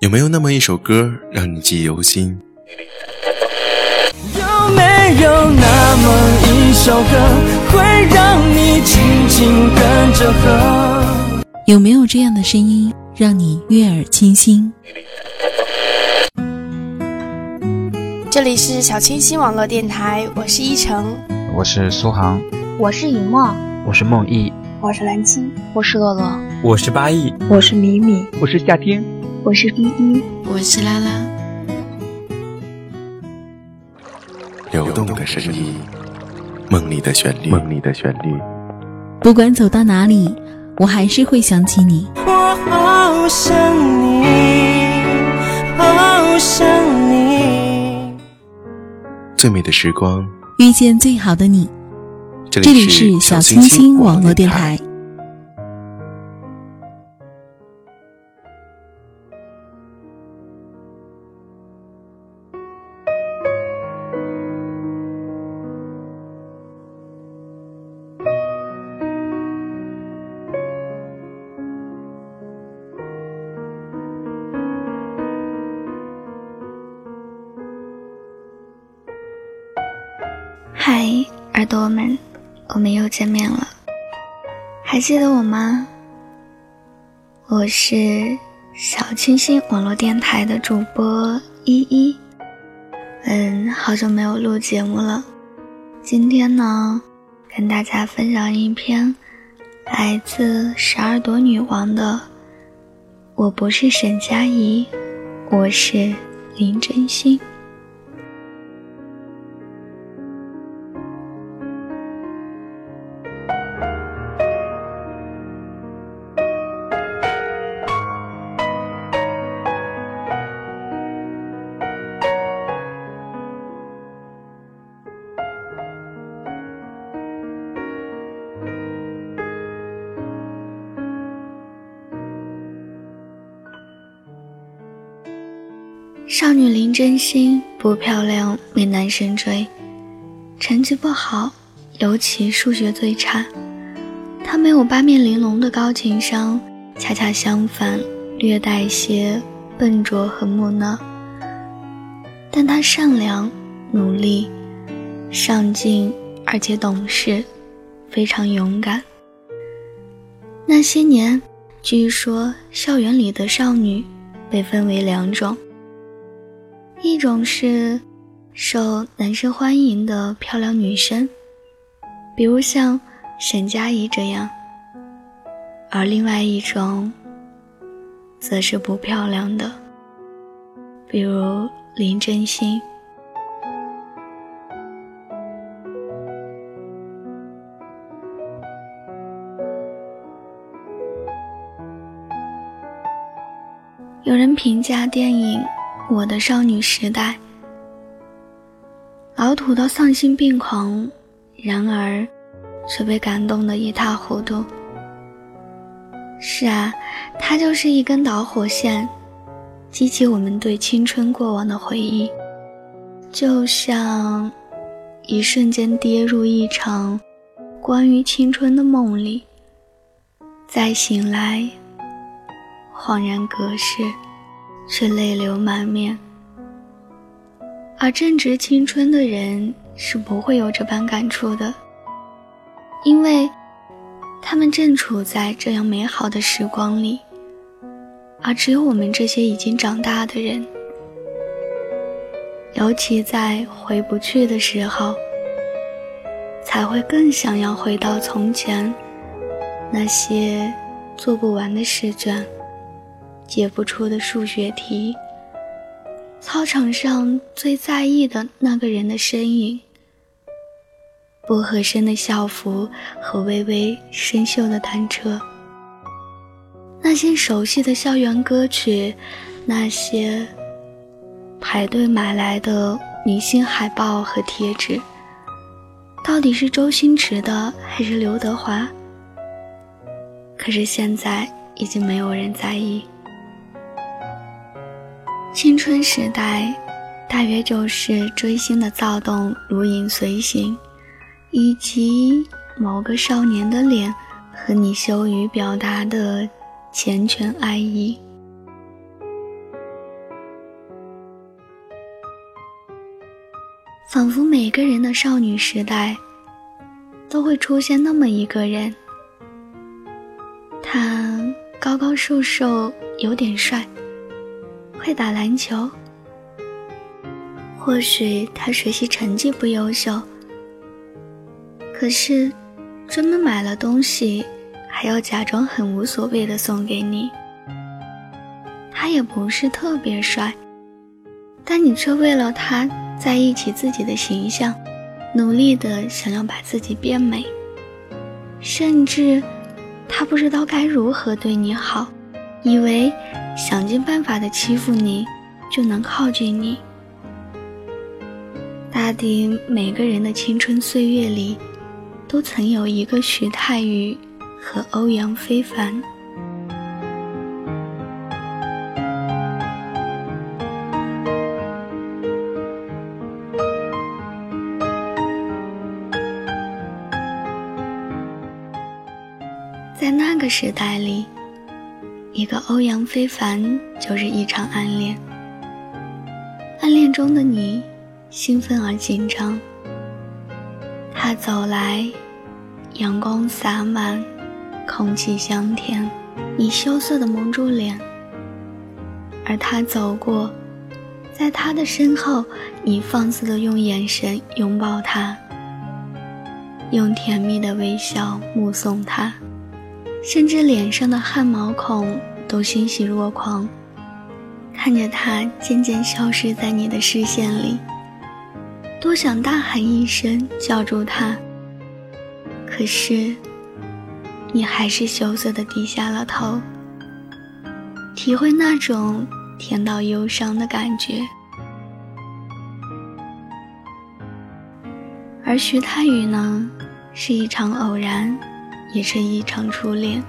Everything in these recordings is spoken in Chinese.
有没有那么一首歌让你记忆犹新？有没有那么一首歌会让你轻轻跟着和？有没有这样的声音让你悦耳清新？这里是小清新网络电台，我是依晨，我是苏杭，我是尹墨，我是梦忆，我是蓝青，我是乐乐，我是八亿，我是米米，我是夏天，我是依依，我是拉拉。流动的声音，梦里的旋律，梦里的旋律。不管走到哪里，我还是会想起你。我好想你，好想你。最美的时光，遇见最好的你。这里是小清新网络电台。耳朵们，我们又见面了，还记得我吗？我是小清新网络电台的主播依依。嗯，好久没有录节目了，今天呢，跟大家分享一篇来自十二朵女王的。我不是沈佳宜，我是林真心。少女林真心不漂亮，没男生追，成绩不好，尤其数学最差。她没有八面玲珑的高情商，恰恰相反，略带些笨拙和木讷。但她善良、努力、上进，而且懂事，非常勇敢。那些年，据说校园里的少女被分为两种。一种是受男生欢迎的漂亮女生，比如像沈佳宜这样；而另外一种，则是不漂亮的，比如林真心。有人评价电影。我的少女时代，老土到丧心病狂，然而却被感动得一塌糊涂。是啊，它就是一根导火线，激起我们对青春过往的回忆，就像一瞬间跌入一场关于青春的梦里，再醒来，恍然隔世。却泪流满面，而正值青春的人是不会有这般感触的，因为他们正处在这样美好的时光里，而只有我们这些已经长大的人，尤其在回不去的时候，才会更想要回到从前那些做不完的试卷。解不出的数学题，操场上最在意的那个人的身影，不合身的校服和微微生锈的单车，那些熟悉的校园歌曲，那些排队买来的明星海报和贴纸，到底是周星驰的还是刘德华？可是现在已经没有人在意。青春时代大约就是追星的躁动如影随形以及某个少年的脸和你羞于表达的缱绻爱意。仿佛每个人的少女时代都会出现那么一个人他高高瘦瘦有点帅。会打篮球。或许他学习成绩不优秀，可是专门买了东西，还要假装很无所谓的送给你。他也不是特别帅，但你却为了他在意起自己的形象，努力的想要把自己变美，甚至。他不知道该如何对你好，以为想尽办法的欺负你就能靠近你。大抵每个人的青春岁月里，都曾有一个徐太宇和欧阳非凡。在那个时代里，一个欧阳非凡就是一场暗恋。暗恋中的你，兴奋而紧张。他走来，阳光洒满，空气香甜，你羞涩的蒙住脸。而他走过，在他的身后，你放肆的用眼神拥抱他，用甜蜜的微笑目送他。甚至脸上的汗毛孔都欣喜若狂，看着他渐渐消失在你的视线里，多想大喊一声叫住他。可是，你还是羞涩的低下了头，体会那种甜到忧伤的感觉。而徐太宇呢，是一场偶然。也是一场初恋。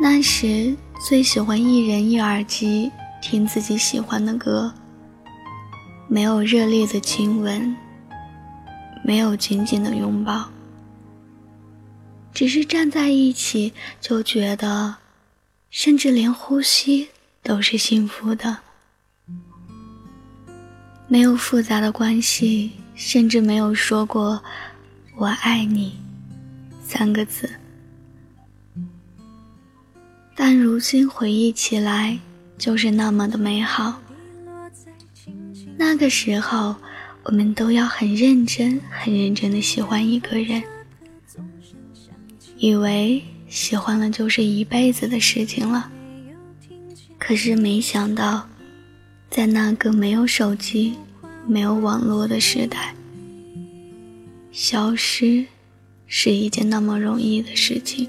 那时最喜欢一人一耳机听自己喜欢的歌，没有热烈的亲吻，没有紧紧的拥抱，只是站在一起就觉得，甚至连呼吸都是幸福的。没有复杂的关系，甚至没有说过“我爱你”。三个字，但如今回忆起来，就是那么的美好。那个时候，我们都要很认真、很认真的喜欢一个人，以为喜欢了就是一辈子的事情了。可是没想到，在那个没有手机、没有网络的时代，消失。是一件那么容易的事情。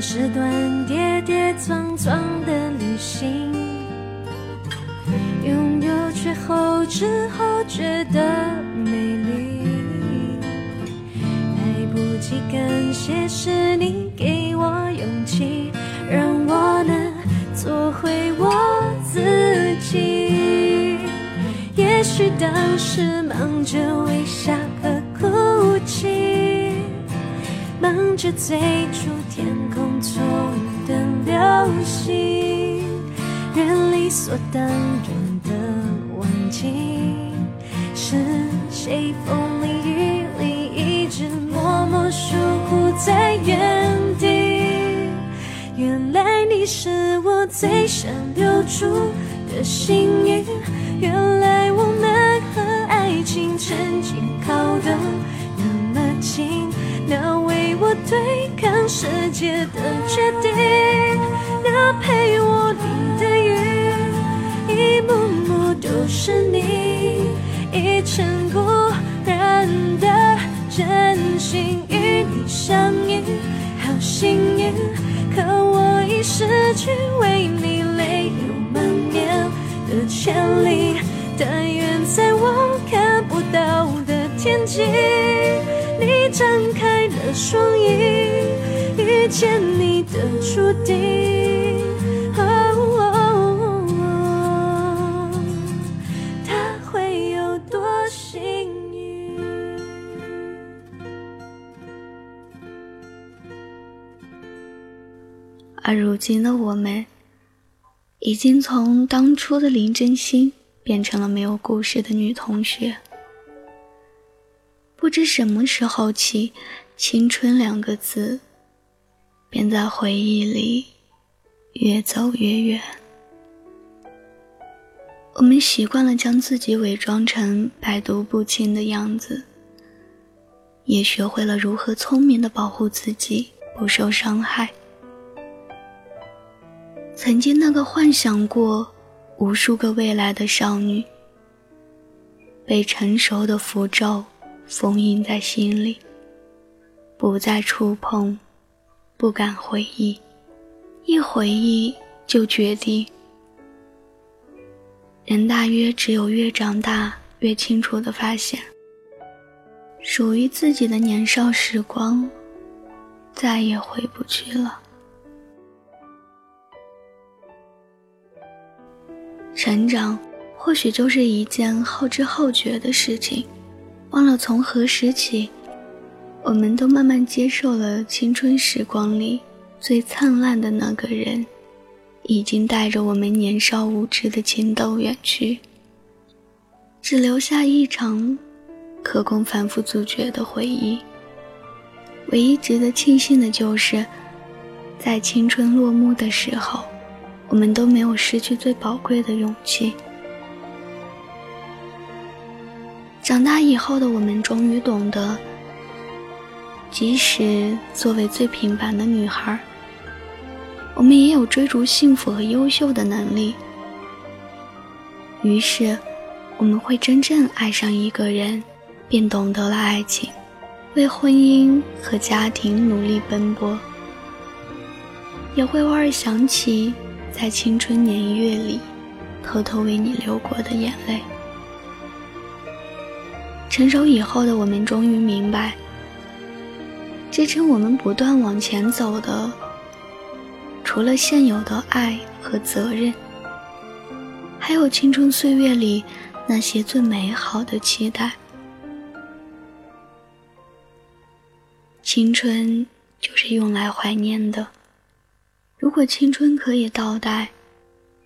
是段跌跌撞撞的旅行。拥有却后知后觉的美丽。来不及感谢，是你给我勇气，让我能做回我自己。也许当时忙着微笑着追逐天空中的流星，人理所当然的忘记，是谁风里雨里一直默默守护在原地。原来你是我最想留住的幸运。原来我们和爱情曾经靠得那么近，那对抗世界的决定，那陪我淋的雨，一幕幕都是你，一尘不染的真心与你相遇，好幸运，可我已失去为你泪流满面的权利。但愿在我看不到的天际，你张开的双翼，遇见你的注定。他会有多幸运？而如今的我们，已经从当初的林真心。变成了没有故事的女同学。不知什么时候起，“青春”两个字便在回忆里越走越远。我们习惯了将自己伪装成百毒不侵的样子，也学会了如何聪明的保护自己不受伤害。曾经那个幻想过。无数个未来的少女，被成熟的符咒封印在心里，不再触碰，不敢回忆，一回忆就决定。人大约只有越长大，越清楚的发现，属于自己的年少时光，再也回不去了。成长或许就是一件后知后觉的事情，忘了从何时起，我们都慢慢接受了青春时光里最灿烂的那个人，已经带着我们年少无知的情窦远去，只留下一场可供反复咀嚼的回忆。唯一值得庆幸的就是，在青春落幕的时候。我们都没有失去最宝贵的勇气。长大以后的我们，终于懂得，即使作为最平凡的女孩，我们也有追逐幸福和优秀的能力。于是，我们会真正爱上一个人，便懂得了爱情，为婚姻和家庭努力奔波，也会偶尔想起。在青春年月里，偷偷为你流过的眼泪。成熟以后的我们，终于明白，支撑我们不断往前走的，除了现有的爱和责任，还有青春岁月里那些最美好的期待。青春就是用来怀念的。如果青春可以倒带，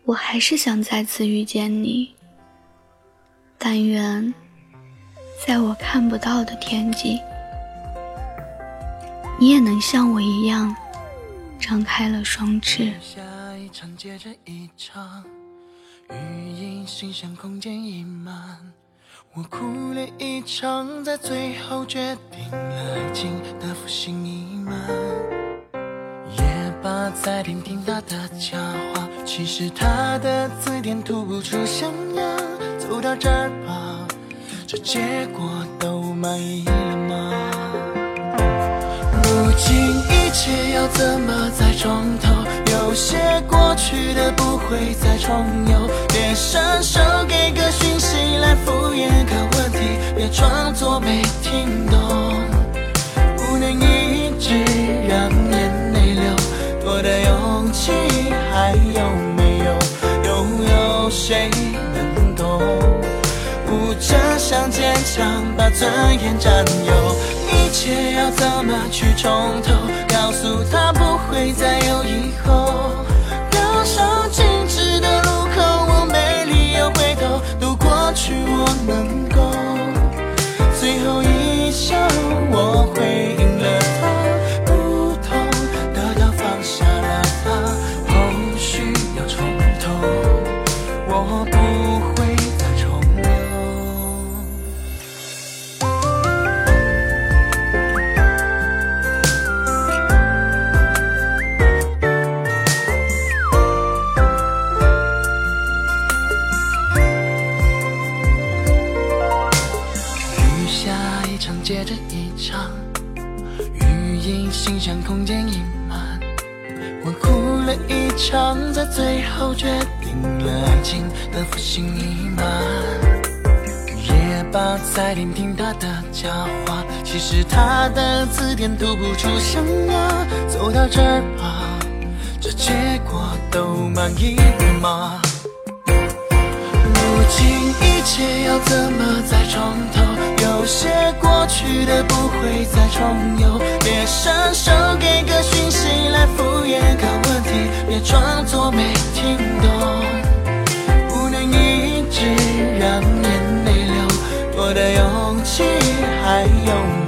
我还是想再次遇见你。但愿，在我看不到的天际，你也能像我一样，张开了双翅。下一场接着一场，语音信箱空间已满，我哭了一场，在最后决定了爱情的负心已满。也罢在听听他的假话，其实他的字典吐不出象牙。走到这儿吧，这结果都满意了吗？今一切要怎么再重头？有些过去的不会再重游，别伸手给个讯息来敷衍个问题，别装作没听懂，不能一直让眼泪流，我的勇气还有没有？又有谁能懂？哭着想坚强，把尊严占有。一切要怎么去从头？告诉他不会再有以后。绕上静止的路口，我没理由回头，都过去我能够。最后一笑，我是，他的字典读不出想啊。走到这儿吧，这结果都满意吗？如今一切要怎么再从头？有些过去的不会再重游，别伸手给个讯息来敷衍看问题，别装作没听懂，不能一直让眼泪流。多的勇气还有没有？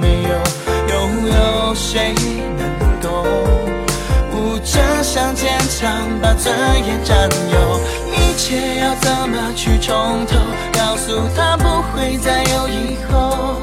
又有谁能懂？不，真想坚强，把尊严占有。一切要怎么去从头？告诉他，不会再有以后。